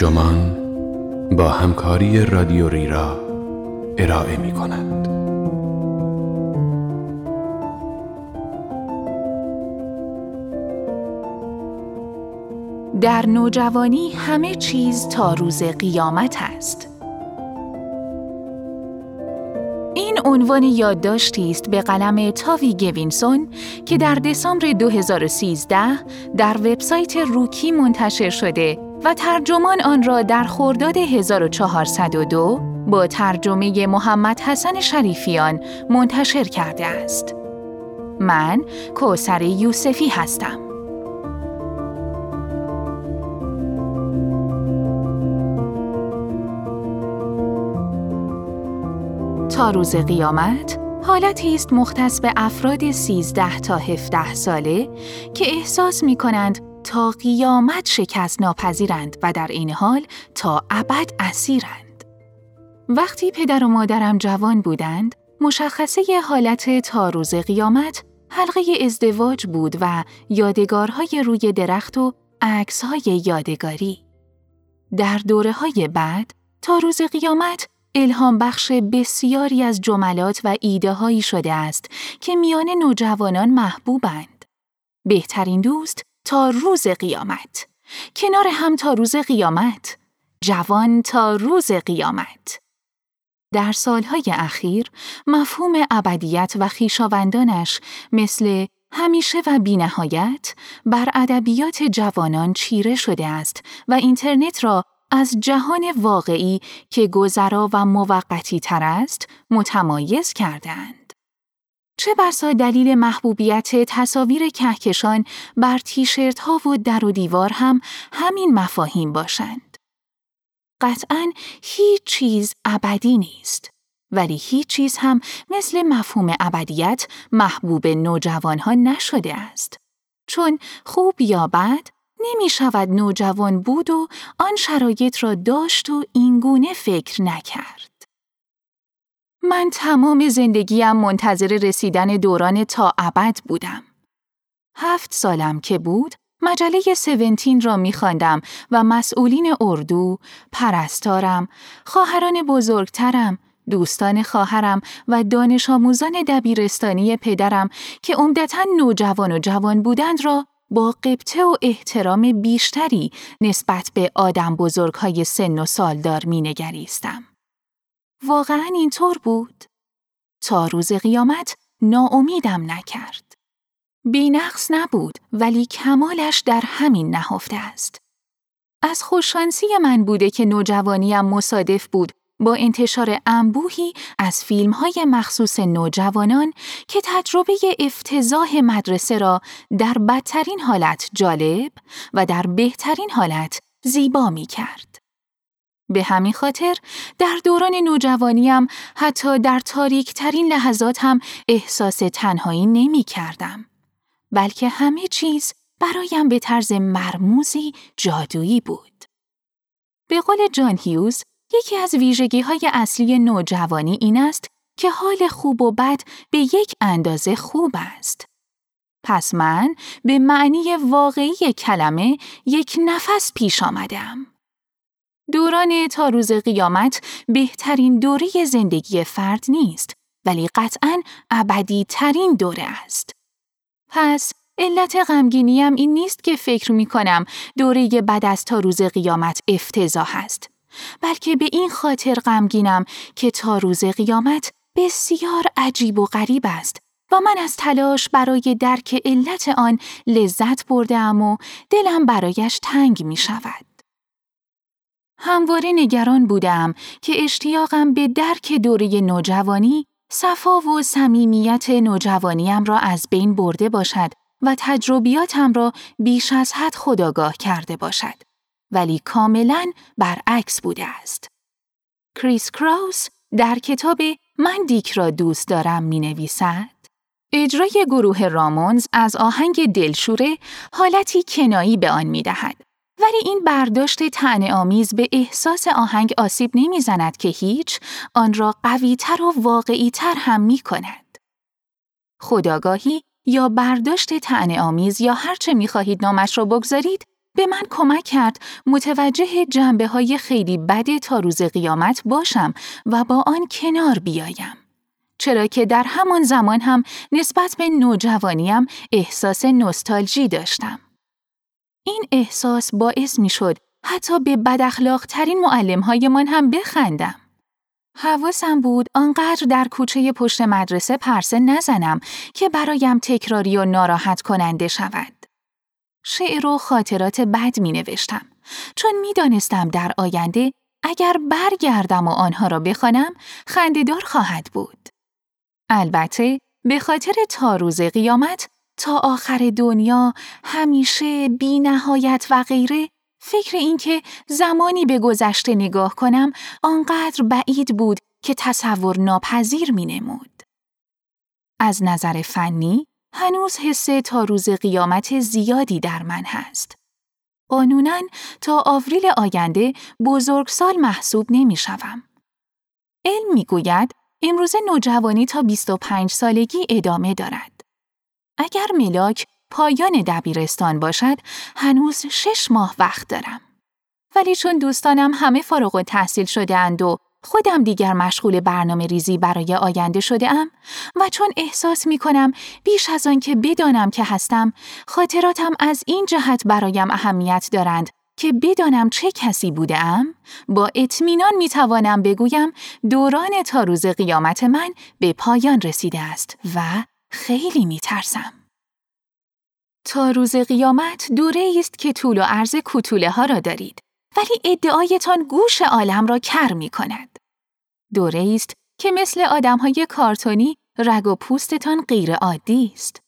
ترجمان با همکاری رادیو ریرا ارائه می کند. در نوجوانی همه چیز تا روز قیامت است. این عنوان یادداشتی است به قلم تاوی گوینسون که در دسامبر 2013 در وبسایت روکی منتشر شده و ترجمان آن را در خرداد 1402 با ترجمه محمد حسن شریفیان منتشر کرده است. من کوسر یوسفی هستم. تا روز قیامت حالتی است مختص به افراد 13 تا 17 ساله که احساس می کنند تا قیامت شکست ناپذیرند و در این حال تا ابد اسیرند. وقتی پدر و مادرم جوان بودند، مشخصه حالت تا روز قیامت حلقه ازدواج بود و یادگارهای روی درخت و عکسهای یادگاری. در دوره های بعد، تا روز قیامت الهام بخش بسیاری از جملات و ایده هایی شده است که میان نوجوانان محبوبند. بهترین دوست تا روز قیامت. کنار هم تا روز قیامت. جوان تا روز قیامت. در سالهای اخیر مفهوم ابدیت و خیشاوندانش مثل همیشه و بینهایت بر ادبیات جوانان چیره شده است و اینترنت را از جهان واقعی که گذرا و موقتی تر است متمایز کردند. چه بسا دلیل محبوبیت تصاویر کهکشان بر تیشرت ها و در و دیوار هم همین مفاهیم باشند. قطعا هیچ چیز ابدی نیست. ولی هیچ چیز هم مثل مفهوم ابدیت محبوب نوجوان ها نشده است. چون خوب یا بد نمی شود نوجوان بود و آن شرایط را داشت و اینگونه فکر نکرد. من تمام زندگیم منتظر رسیدن دوران تا ابد بودم. هفت سالم که بود، مجله سونتین را میخواندم و مسئولین اردو، پرستارم، خواهران بزرگترم، دوستان خواهرم و دانش آموزان دبیرستانی پدرم که عمدتا نوجوان و جوان بودند را با قبطه و احترام بیشتری نسبت به آدم بزرگهای سن و سالدار می نگریستم. واقعا اینطور بود؟ تا روز قیامت ناامیدم نکرد. بینقص نبود ولی کمالش در همین نهفته است. از خوششانسی من بوده که نوجوانیم مصادف بود با انتشار انبوهی از فیلم های مخصوص نوجوانان که تجربه افتضاح مدرسه را در بدترین حالت جالب و در بهترین حالت زیبا می کرد. به همین خاطر در دوران نوجوانیم حتی در تاریک ترین لحظات هم احساس تنهایی نمی کردم. بلکه همه چیز برایم به طرز مرموزی جادویی بود. به قول جان هیوز یکی از ویژگی های اصلی نوجوانی این است که حال خوب و بد به یک اندازه خوب است. پس من به معنی واقعی کلمه یک نفس پیش آمدم. دوران تا روز قیامت بهترین دوره زندگی فرد نیست ولی قطعا ابدی ترین دوره است. پس علت غمگینیم این نیست که فکر می کنم دوره بعد از تا روز قیامت افتضاح است. بلکه به این خاطر غمگینم که تا روز قیامت بسیار عجیب و غریب است و من از تلاش برای درک علت آن لذت بردم و دلم برایش تنگ می شود. همواره نگران بودم که اشتیاقم به درک دوره نوجوانی صفا و صمیمیت نوجوانیم را از بین برده باشد و تجربیاتم را بیش از حد خداگاه کرده باشد. ولی کاملا برعکس بوده است. کریس کراوس در کتاب من دیک را دوست دارم می نویسد. اجرای گروه رامونز از آهنگ دلشوره حالتی کنایی به آن می دهد. ولی این برداشت تن آمیز به احساس آهنگ آسیب نمی زند که هیچ آن را قویتر و واقعیتر هم می کند. خداگاهی یا برداشت تن آمیز یا هرچه می خواهید نامش را بگذارید به من کمک کرد متوجه جنبه های خیلی بد تا روز قیامت باشم و با آن کنار بیایم. چرا که در همان زمان هم نسبت به نوجوانیم احساس نوستالژی داشتم. این احساس باعث می شد حتی به بداخلاق ترین معلم های من هم بخندم. حواسم بود آنقدر در کوچه پشت مدرسه پرسه نزنم که برایم تکراری و ناراحت کننده شود. شعر و خاطرات بد می نوشتم چون می دانستم در آینده اگر برگردم و آنها را بخوانم خندهدار خواهد بود. البته به خاطر تا روز قیامت تا آخر دنیا همیشه بی نهایت و غیره فکر اینکه زمانی به گذشته نگاه کنم آنقدر بعید بود که تصور ناپذیر می نمود. از نظر فنی هنوز حس تا روز قیامت زیادی در من هست. قانونا تا آوریل آینده بزرگسال محسوب نمی شوم. علم می گوید امروز نوجوانی تا 25 سالگی ادامه دارد. اگر ملاک پایان دبیرستان باشد هنوز شش ماه وقت دارم. ولی چون دوستانم همه فارغ و تحصیل شده اند و خودم دیگر مشغول برنامه ریزی برای آینده شده ام و چون احساس می کنم بیش از آن که بدانم که هستم خاطراتم از این جهت برایم اهمیت دارند که بدانم چه کسی بوده ام با اطمینان می توانم بگویم دوران تا روز قیامت من به پایان رسیده است و خیلی می ترسم. تا روز قیامت دوره است که طول و عرض کوتوله ها را دارید ولی ادعایتان گوش عالم را کر می کند. دوره است که مثل آدم های کارتونی رگ و پوستتان غیر عادی است.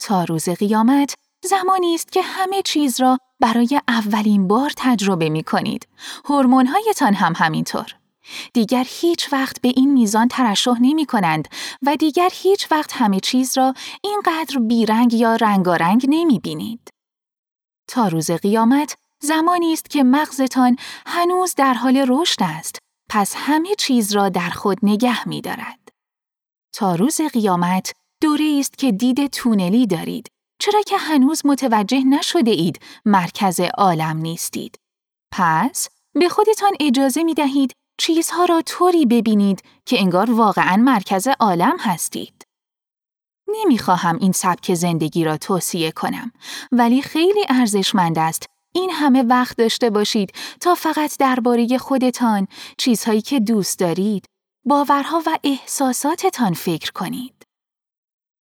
تا روز قیامت زمانی است که همه چیز را برای اولین بار تجربه می کنید. هرمون هایتان هم همینطور. دیگر هیچ وقت به این میزان ترشح نمی کنند و دیگر هیچ وقت همه چیز را اینقدر بیرنگ یا رنگارنگ نمی بینید. تا روز قیامت زمانی است که مغزتان هنوز در حال رشد است پس همه چیز را در خود نگه می دارد. تا روز قیامت دوره است که دید تونلی دارید چرا که هنوز متوجه نشده اید مرکز عالم نیستید. پس به خودتان اجازه می دهید چیزها را طوری ببینید که انگار واقعا مرکز عالم هستید. نمی‌خواهم این سبک زندگی را توصیه کنم ولی خیلی ارزشمند است این همه وقت داشته باشید تا فقط درباره خودتان، چیزهایی که دوست دارید، باورها و احساساتتان فکر کنید.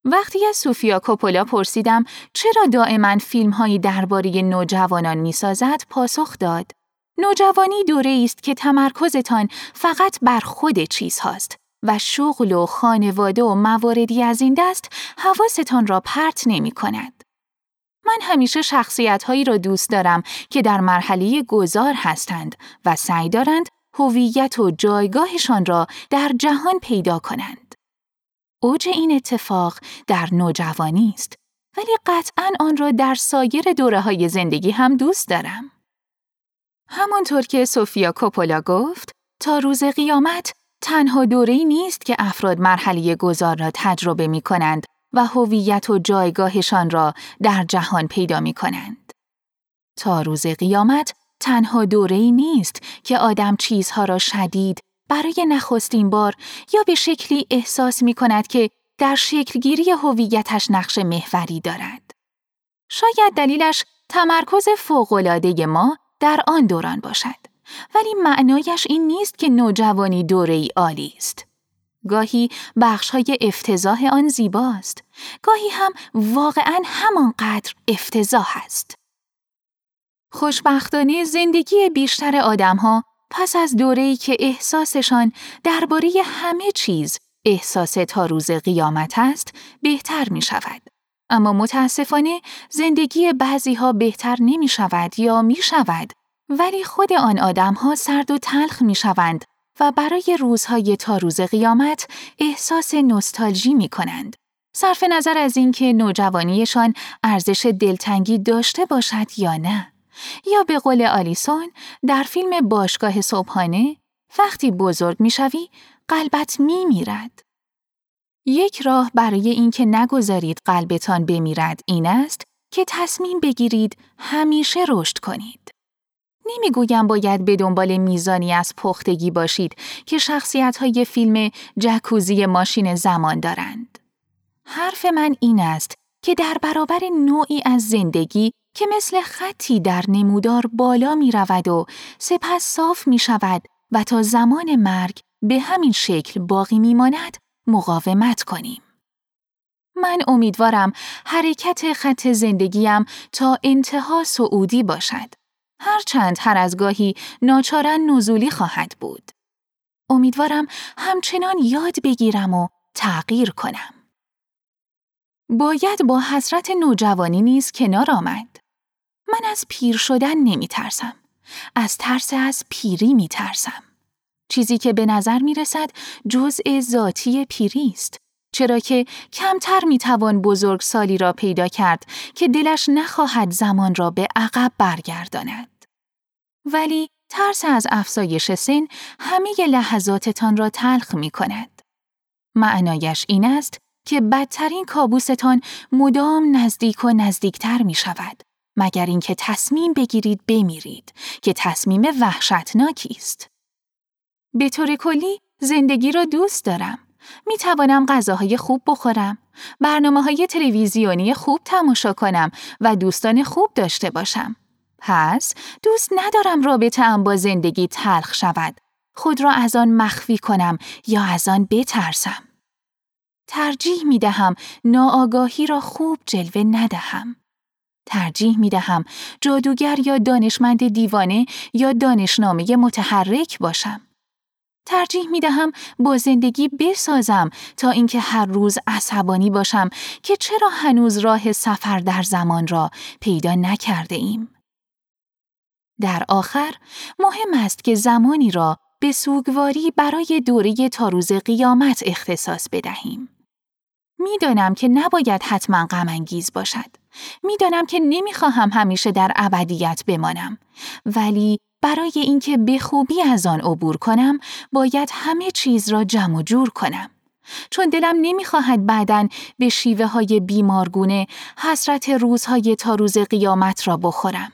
وقتی از سوفیا کوپولا پرسیدم چرا دائما فیلم هایی درباره نوجوانان می‌سازد پاسخ داد نوجوانی دوره است که تمرکزتان فقط بر خود چیز هاست و شغل و خانواده و مواردی از این دست حواستان را پرت نمی کند. من همیشه شخصیت هایی را دوست دارم که در مرحله گذار هستند و سعی دارند هویت و جایگاهشان را در جهان پیدا کنند. اوج این اتفاق در نوجوانی است ولی قطعا آن را در سایر دوره های زندگی هم دوست دارم. همانطور که سوفیا کوپولا گفت، تا روز قیامت تنها دوره‌ای نیست که افراد مرحله گذار را تجربه می کنند و هویت و جایگاهشان را در جهان پیدا می کنند. تا روز قیامت تنها دوره‌ای نیست که آدم چیزها را شدید برای نخستین بار یا به شکلی احساس می کند که در شکلگیری هویتش نقش محوری دارد. شاید دلیلش تمرکز فوق‌العاده ما در آن دوران باشد. ولی معنایش این نیست که نوجوانی دوره ای عالی است. گاهی بخش های افتضاح آن زیباست. گاهی هم واقعا همانقدر افتضاح است. خوشبختانه زندگی بیشتر آدمها پس از دوره‌ای که احساسشان درباره همه چیز احساس تا روز قیامت است بهتر می شود. اما متاسفانه زندگی بعضی ها بهتر نمی شود یا می شود ولی خود آن آدم ها سرد و تلخ می شوند و برای روزهای تا روز قیامت احساس نوستالژی می کنند. صرف نظر از اینکه نوجوانیشان ارزش دلتنگی داشته باشد یا نه. یا به قول آلیسون در فیلم باشگاه صبحانه وقتی بزرگ می‌شوی قلبت می میرد. یک راه برای اینکه نگذارید قلبتان بمیرد این است که تصمیم بگیرید همیشه رشد کنید. نمی‌گویم باید به دنبال میزانی از پختگی باشید که شخصیت های فیلم جکوزی ماشین زمان دارند. حرف من این است که در برابر نوعی از زندگی که مثل خطی در نمودار بالا می رود و سپس صاف می شود و تا زمان مرگ به همین شکل باقی می ماند مقاومت کنیم. من امیدوارم حرکت خط زندگیم تا انتها سعودی باشد. هرچند هر از گاهی ناچارن نزولی خواهد بود. امیدوارم همچنان یاد بگیرم و تغییر کنم. باید با حسرت نوجوانی نیز کنار آمد. من از پیر شدن نمی ترسم. از ترس از پیری می ترسم. چیزی که به نظر می رسد جزء ذاتی پیری است. چرا که کمتر می توان بزرگ سالی را پیدا کرد که دلش نخواهد زمان را به عقب برگرداند. ولی ترس از افزایش سن همه لحظاتتان را تلخ می کند. معنایش این است که بدترین کابوستان مدام نزدیک و نزدیکتر می شود مگر اینکه تصمیم بگیرید بمیرید که تصمیم وحشتناکی است. به طور کلی زندگی را دوست دارم. می توانم غذاهای خوب بخورم، برنامه های تلویزیونی خوب تماشا کنم و دوستان خوب داشته باشم. پس دوست ندارم رابطه ام با زندگی تلخ شود. خود را از آن مخفی کنم یا از آن بترسم. ترجیح می دهم ناآگاهی را خوب جلوه ندهم. ترجیح می دهم جادوگر یا دانشمند دیوانه یا دانشنامه متحرک باشم. ترجیح می دهم با زندگی بسازم تا اینکه هر روز عصبانی باشم که چرا هنوز راه سفر در زمان را پیدا نکرده ایم. در آخر مهم است که زمانی را به سوگواری برای دوره تا روز قیامت اختصاص بدهیم. می‌دانم که نباید حتما غم باشد. می‌دانم که نمی‌خواهم همیشه در ابدیت بمانم. ولی برای اینکه به خوبی از آن عبور کنم، باید همه چیز را جمع و جور کنم. چون دلم نمی‌خواهد بعدا به شیوه های بیمارگونه حسرت روزهای تا روز قیامت را بخورم.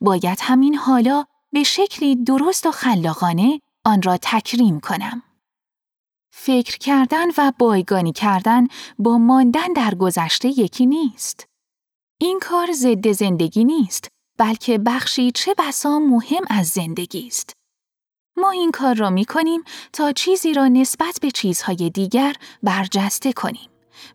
باید همین حالا به شکلی درست و خلاقانه آن را تکریم کنم. فکر کردن و بایگانی کردن با ماندن در گذشته یکی نیست. این کار ضد زندگی نیست، بلکه بخشی چه بسا مهم از زندگی است. ما این کار را می کنیم تا چیزی را نسبت به چیزهای دیگر برجسته کنیم،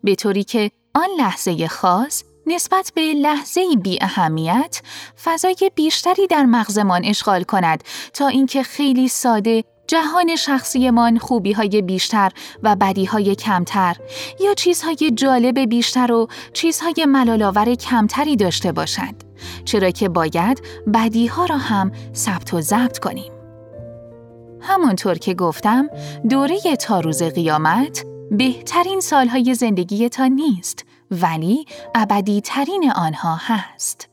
به طوری که آن لحظه خاص نسبت به لحظه بی اهمیت فضای بیشتری در مغزمان اشغال کند تا اینکه خیلی ساده جهان شخصیمان خوبی های بیشتر و بدی های کمتر یا چیزهای جالب بیشتر و چیزهای ملالاور کمتری داشته باشد چرا که باید بدی ها را هم ثبت و ضبط کنیم. همانطور که گفتم دوره تا روز قیامت بهترین سالهای زندگیتان نیست ولی ابدی ترین آنها هست.